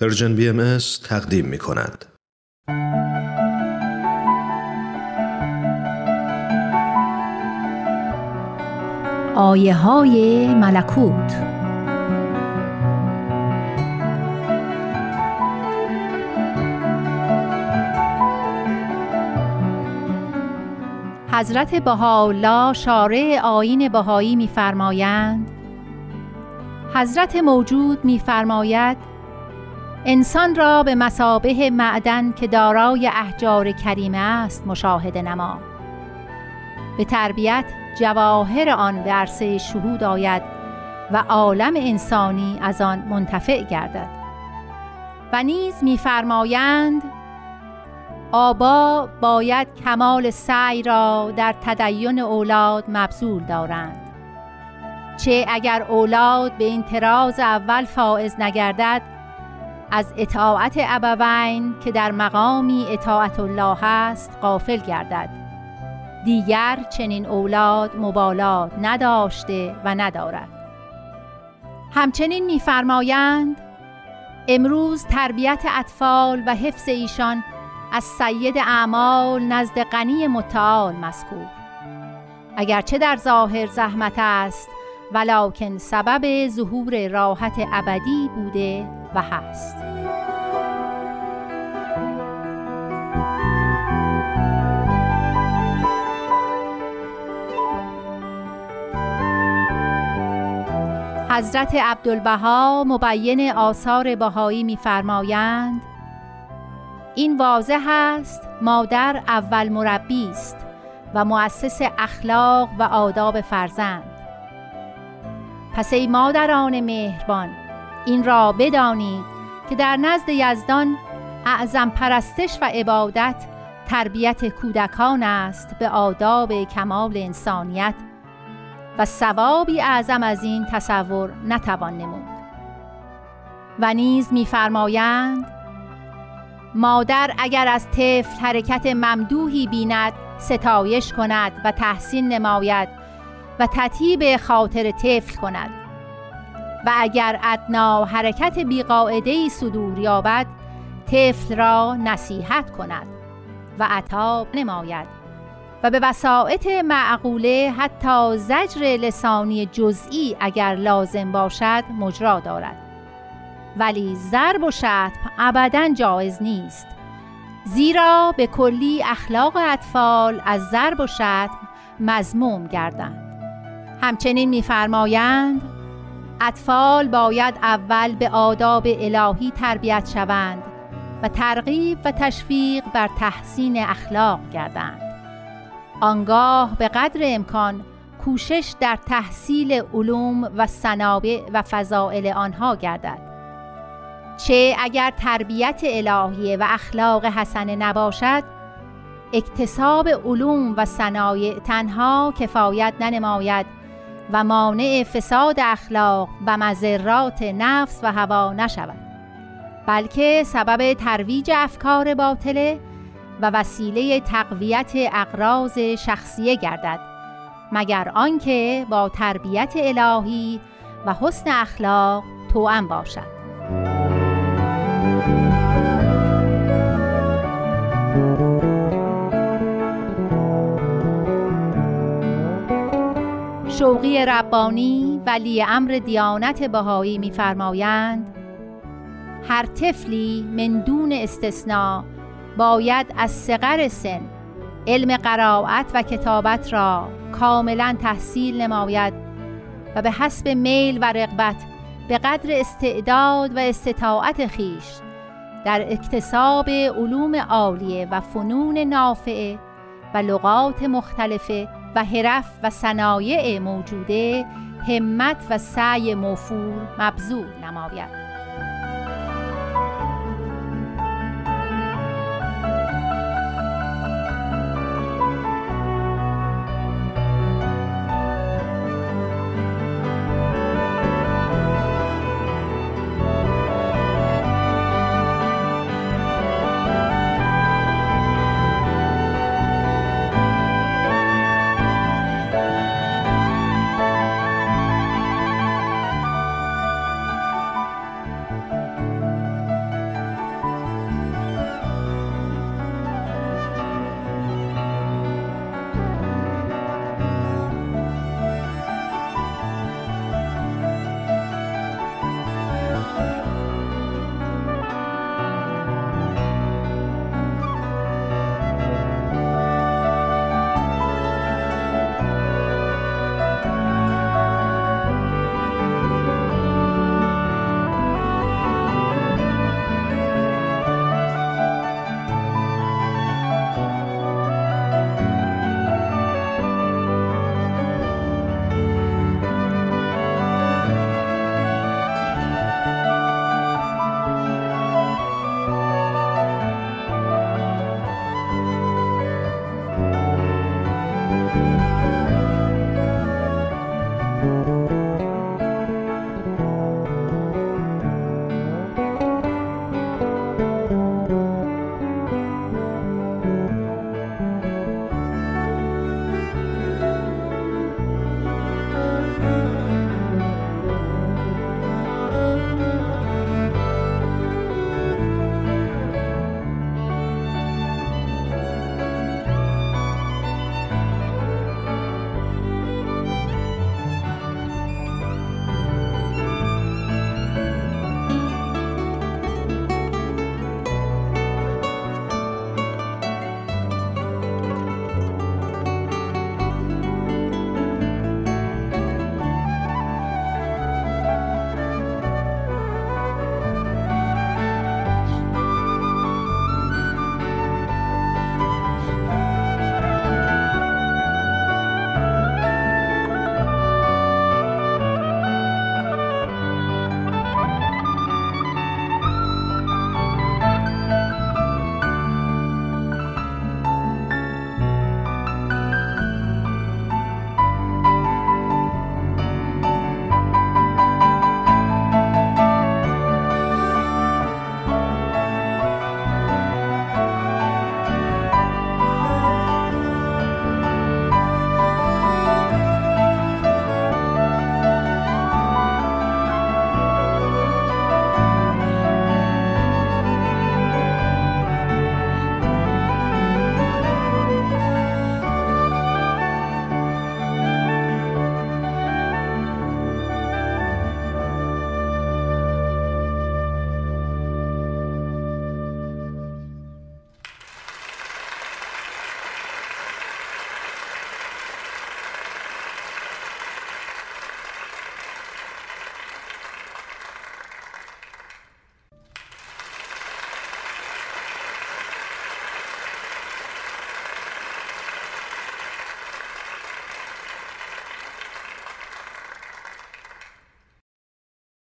پرژن بی ام تقدیم می کند. آیه های ملکوت حضرت بهاءالله شارع آیین بهایی می‌فرمایند حضرت موجود می‌فرماید انسان را به مسابه معدن که دارای احجار کریمه است مشاهده نما. به تربیت جواهر آن به عرصه شهود آید و عالم انسانی از آن منتفع گردد. و نیز می‌فرمایند آبا باید کمال سعی را در تدین اولاد مبذول دارند. چه اگر اولاد به این تراز اول فائز نگردد از اطاعت ابوین که در مقامی اطاعت الله است غافل گردد. دیگر چنین اولاد مبالات نداشته و ندارد. همچنین می‌فرمایند امروز تربیت اطفال و حفظ ایشان از سید اعمال نزد غنی متعال مذکور. اگرچه در ظاهر زحمت است ولکن سبب ظهور راحت ابدی بوده و هست. حضرت عبدالبها مبین آثار بهایی می‌فرمایند این واضح است مادر اول مربی است و مؤسس اخلاق و آداب فرزند. پس ای مادران مهربان این را بدانید که در نزد یزدان اعظم پرستش و عبادت تربیت کودکان است به آداب کمال انسانیت و ثوابی اعظم از این تصور نتوان نمود. و نیز می‌فرمایند مادر اگر از طفل حرکت ممدوحی بیند ستایش کند و تحسین نماید و تطیب خاطر طفل کند. و اگر ادنا حرکت بیقاعدهی صدور یابد طفل را نصیحت کند و عطاب نماید. و به وسائط معقوله حتی زجر لسانی جزئی اگر لازم باشد مجرا دارد. ولی ضرب و شتم ابدا جایز نیست. زیرا به کلی اخلاق اطفال از ضرب و شتم مزموم گردند. همچنین می‌فرمایند اطفال باید اول به آداب الهی تربیت شوند و ترغیب و تشویق بر تحسین اخلاق گردند. آنگاه به قدر امکان کوشش در تحصیل علوم و صنابع و فضائل آنها گردد. چه اگر تربیت الهیه و اخلاق حسنه نباشد اکتساب علوم و صنایع تنها کفایت ننماید و مانع فساد اخلاق و مذرات نفس و هوا نشود بلکه سبب ترویج افکار باطله و وسیله تقویت اقراض شخصیه گردد مگر آنکه با تربیت الهی و حسن اخلاق توأم باشد. شوقی ربانی ولی امر دیانت بهایی می‌فرمایند هر طفلی من دون استثناء باید از صغر سن علم قرائت و کتابت را کاملا تحصیل نماید و به حسب میل و رغبت به قدر استعداد و استطاعت خیش در اکتساب علوم عالیه و فنون نافعه و لغات مختلفه و حرف و صنایع موجوده همت و سعی موفور مبذول نماید.